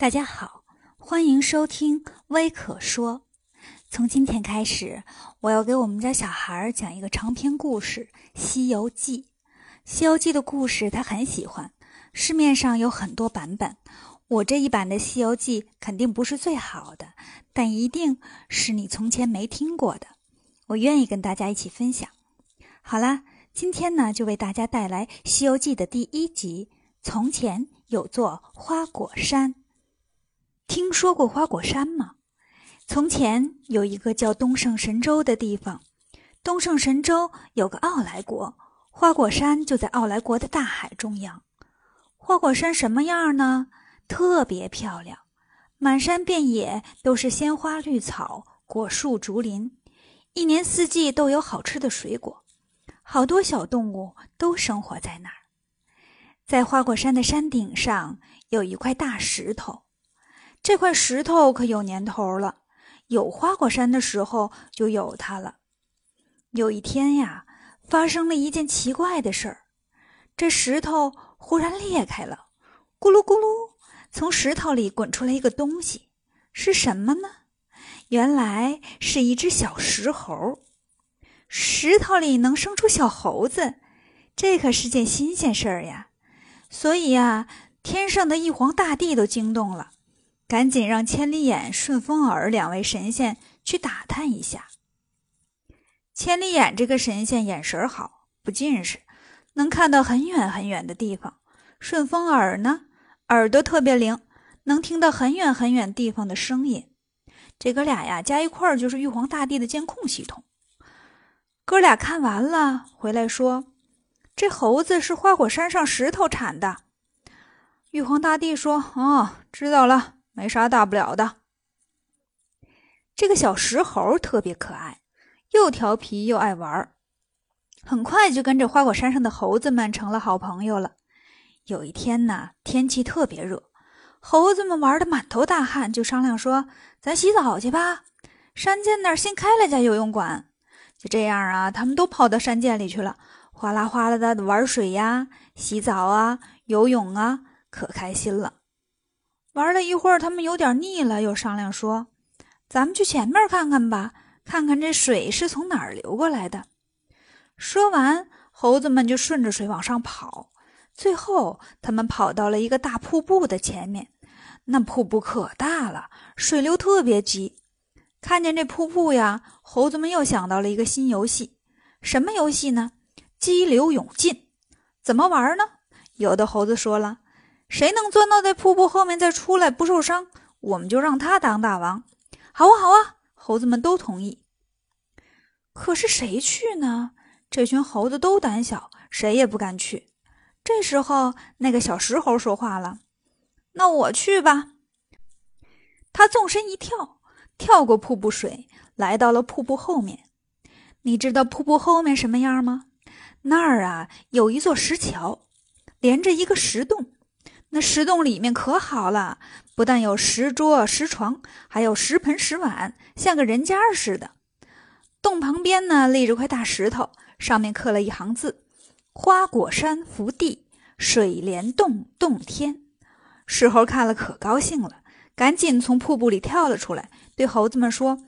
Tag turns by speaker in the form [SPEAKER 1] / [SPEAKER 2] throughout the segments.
[SPEAKER 1] 大家好，欢迎收听微可说。从今天开始，我要给我们家小孩讲一个长篇故事《西游记》。《西游记》的故事他很喜欢，市面上有很多版本。我这一版的《西游记》肯定不是最好的，但一定是你从前没听过的。我愿意跟大家一起分享。好啦，今天呢，就为大家带来《西游记》的第一集。从前有座花果山。听说过花果山吗？从前有一个叫东胜神州的地方，东胜神州有个傲来国，花果山就在傲来国的大海中央。花果山什么样呢？特别漂亮，满山遍野都是鲜花绿草、果树竹林，一年四季都有好吃的水果，好多小动物都生活在那儿。在花果山的山顶上有一块大石头。这块石头可有年头了，有花果山的时候就有它了。有一天呀，发生了一件奇怪的事儿，这石头忽然裂开了，咕噜咕噜，从石头里滚出来一个东西，是什么呢？原来是一只小石猴。石头里能生出小猴子，这可是件新鲜事儿呀！所以呀，天上的玉皇大帝都惊动了。赶紧让千里眼、顺风耳两位神仙去打探一下。千里眼这个神仙眼神好，不近视，能看到很远很远的地方。顺风耳呢，耳朵特别灵，能听到很远很远地方的声音。这哥俩呀，加一块儿就是玉皇大帝的监控系统。哥俩看完了，回来说：“这猴子是花果山上石头产的。”玉皇大帝说：“哦，知道了。”没啥大不了的。这个小石猴特别可爱，又调皮又爱玩，很快就跟着花果山上的猴子们成了好朋友了。有一天呢，天气特别热，猴子们玩的满头大汗，就商量说：“咱洗澡去吧。”山涧那儿新开了家游泳馆。就这样啊，他们都跑到山涧里去了，哗啦哗啦的玩水呀、洗澡啊、游泳啊，可开心了。玩了一会儿，他们有点腻了，又商量说：“咱们去前面看看吧，看看这水是从哪儿流过来的。”说完，猴子们就顺着水往上跑。最后，他们跑到了一个大瀑布的前面。那瀑布可大了，水流特别急。看见这瀑布呀，猴子们又想到了一个新游戏。什么游戏呢？激流勇进。怎么玩呢？有的猴子说了。谁能钻到在瀑布后面再出来不受伤，我们就让他当大王。好啊，好啊，猴子们都同意。可是谁去呢？这群猴子都胆小，谁也不敢去。这时候，那个小石猴说话了：“那我去吧。”他纵身一跳，跳过瀑布水，来到了瀑布后面。你知道瀑布后面什么样吗？那儿啊，有一座石桥，连着一个石洞。那石洞里面可好了，不但有石桌、石床，还有石盆、石碗，像个人家似的。洞旁边呢立着块大石头，上面刻了一行字：“花果山福地，水帘洞洞天。”石猴看了可高兴了，赶紧从瀑布里跳了出来，对猴子们说：“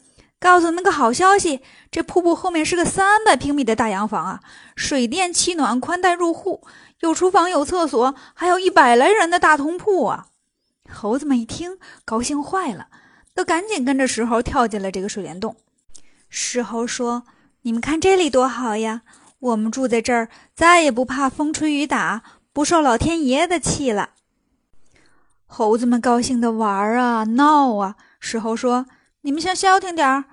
[SPEAKER 1] 告诉你们个好消息，这瀑布后面是个三百平米的大洋房啊，水电气暖，宽带入户。”有厨房，有厕所，还有一百来人的大通铺啊！猴子们一听，高兴坏了，都赶紧跟着石猴跳进了这个水帘洞。石猴说：“你们看这里多好呀！我们住在这儿，再也不怕风吹雨打，不受老天爷的气了。”猴子们高兴的玩啊闹啊。石猴说：“你们先消停点儿，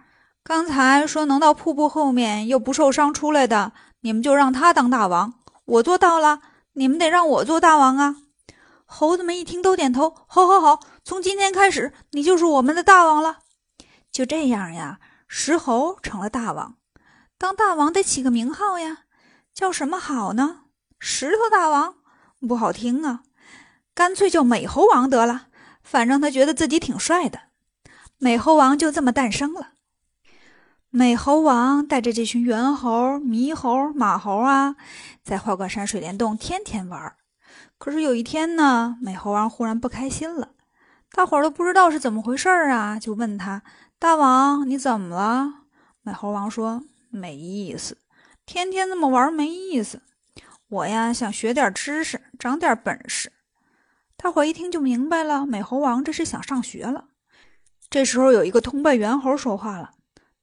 [SPEAKER 1] 刚才说能到瀑布后面又不受伤出来的，你们就让他当大王，我做到了。”你们得让我做大王啊！猴子们一听都点头，好，好，好！从今天开始，你就是我们的大王了。就这样呀，石猴成了大王。当大王得起个名号呀，叫什么好呢？石头大王不好听啊，干脆叫美猴王得了。反正他觉得自己挺帅的。美猴王就这么诞生了。美猴王带着这群猿猴、猕猴、马猴啊，在花果山水帘洞天天玩。可是有一天呢，美猴王忽然不开心了。大伙儿都不知道是怎么回事儿啊，就问他：“大王，你怎么了？”美猴王说：“没意思，天天这么玩没意思。我呀，想学点知识，长点本事。”大伙儿一听就明白了，美猴王这是想上学了。这时候有一个通背猿猴说话了：“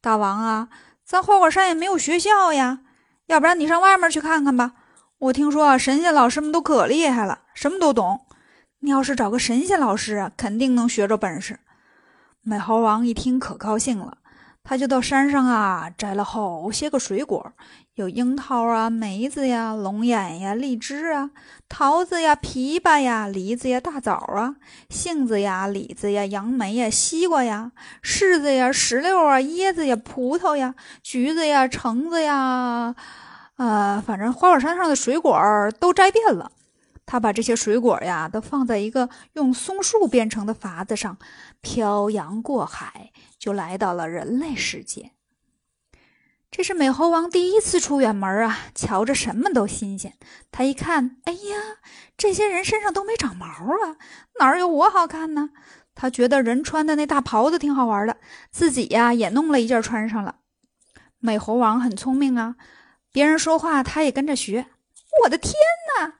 [SPEAKER 1] 大王啊，咱花果山也没有学校呀，要不然你上外面去看看吧。我听说神仙老师们都可厉害了，什么都懂。你要是找个神仙老师，肯定能学着本事。”美猴王一听可高兴了。他就到山上啊，摘了好些个水果，有樱桃啊、梅子呀、龙眼呀、荔枝啊、桃子呀、枇杷呀、梨子呀、大枣啊、杏子呀、李子呀、杨梅呀、西瓜呀、柿子呀、石榴啊、椰子呀、葡萄呀、橘子呀、橙子呀，呃，反正花果山上的水果都摘遍了。他把这些水果呀，都放在一个用松树编成的筏子上，漂洋过海。就来到了人类世界。这是美猴王第一次出远门啊，瞧着什么都新鲜。他一看，哎呀，这些人身上都没长毛啊，哪有我好看呢？他觉得人穿的那大袍子挺好玩的，自己呀也弄了一件穿上了。美猴王很聪明啊，别人说话他也跟着学。我的天哪！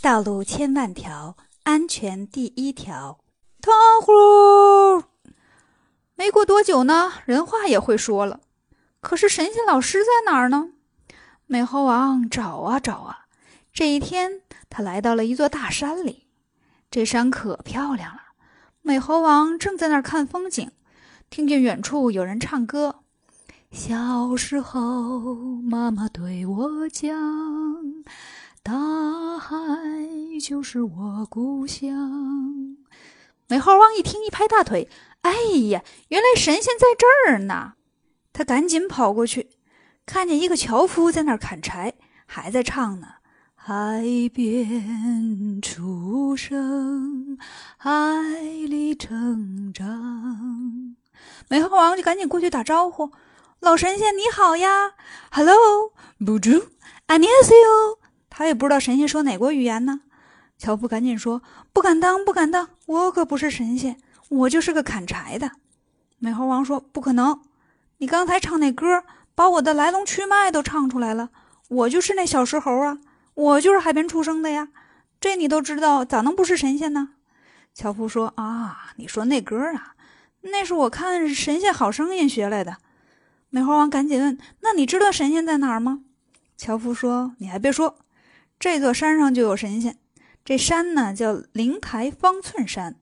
[SPEAKER 1] 道路千万条，安全第一条。汤呼。没过多久呢，人话也会说了。可是神仙老师在哪儿呢？美猴王找啊找啊。这一天，他来到了一座大山里。这山可漂亮了。美猴王正在那儿看风景，听见远处有人唱歌：“小时候，妈妈对我讲，大海就是我故乡。”美猴王一听，一拍大腿。哎呀，原来神仙在这儿呢！他赶紧跑过去，看见一个樵夫在那儿砍柴，还在唱呢：“海边出生，海里成长。”美猴王就赶紧过去打招呼：“老神仙你好呀！”“Hello，不住，안녕하세 요。 ”他也不知道神仙说哪国语言呢。樵夫赶紧说：“不敢当，不敢当，我可不是神仙。” 我就是个砍柴的，美猴王说：“不可能！你刚才唱那歌，把我的来龙去脉都唱出来了。我就是那小石猴啊，我就是海边出生的呀。这你都知道，咋能不是神仙呢？”樵夫说：“啊，你说那歌啊，那是我看《神仙好声音》学来的。”美猴王赶紧问：“那你知道神仙在哪儿吗？”樵夫说：“你还别说，这座山上就有神仙。这山呢，叫灵台方寸山。”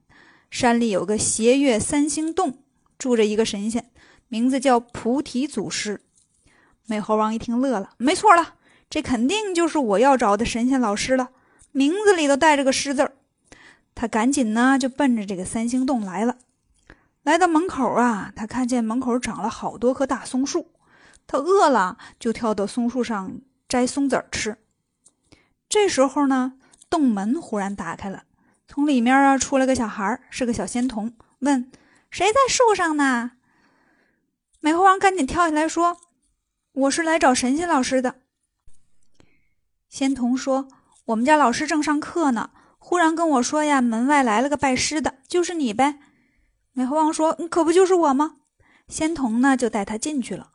[SPEAKER 1] 山里有个斜月三星洞，住着一个神仙，名字叫菩提祖师。美猴王一听乐了，没错了，这肯定就是我要找的神仙老师了，名字里都带着个师字儿。他赶紧呢就奔着这个三星洞来了。来到门口啊，他看见门口长了好多棵大松树，他饿了就跳到松树上摘松子吃。这时候呢，洞门忽然打开了。从里面啊出来个小孩，是个小仙童，问：“谁在树上呢？”美猴王赶紧跳下来说：“我是来找神仙老师的。”仙童说：“我们家老师正上课呢，忽然跟我说呀，门外来了个拜师的，就是你呗。”美猴王说：“可不就是我吗？”仙童呢就带他进去了。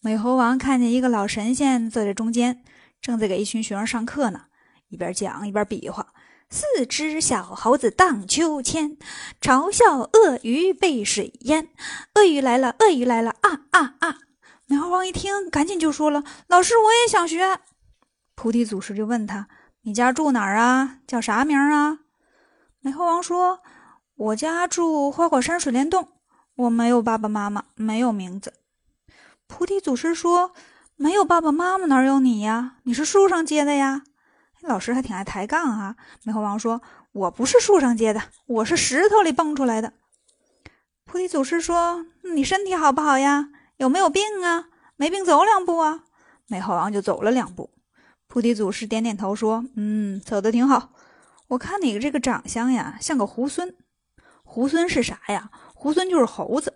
[SPEAKER 1] 美猴王看见一个老神仙坐在中间，正在给一群学生上课呢，一边讲一边比划。四只小猴子荡秋千，嘲笑鳄鱼被水淹。鳄鱼来了，鳄鱼来了！啊啊啊！美猴王一听，赶紧就说了：“老师，我也想学。”菩提祖师就问他：“你家住哪儿啊？叫啥名啊？”美猴王说：“我家住花果山水帘洞，我没有爸爸妈妈，没有名字。”菩提祖师说：“没有爸爸妈妈，哪有你呀？你是树上结的呀？”老师还挺爱抬杠啊！美猴王说：“我不是树上结的，我是石头里蹦出来的。”菩提祖师说：“你身体好不好呀？有没有病啊？没病走两步啊！”美猴王就走了两步。菩提祖师点点头说：“嗯，走的挺好。我看你这个长相呀，像个猢狲。猢狲是啥呀？猢狲就是猴子。”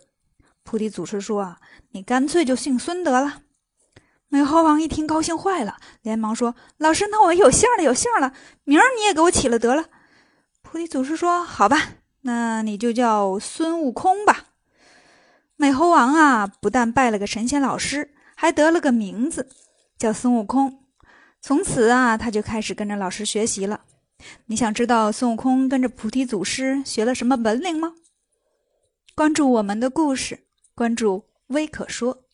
[SPEAKER 1] 菩提祖师说：“啊，你干脆就姓孙得了。”美猴王一听，高兴坏了，连忙说：“老师，那我有姓了，有姓了，名儿你也给我起了得了。”菩提祖师说：“好吧，那你就叫孙悟空吧。美猴王啊，不但拜了个神仙老师，还得了个名字，叫孙悟空。从此啊，他就开始跟着老师学习了。你想知道孙悟空跟着菩提祖师学了什么本领吗？关注我们的故事，关注微可说。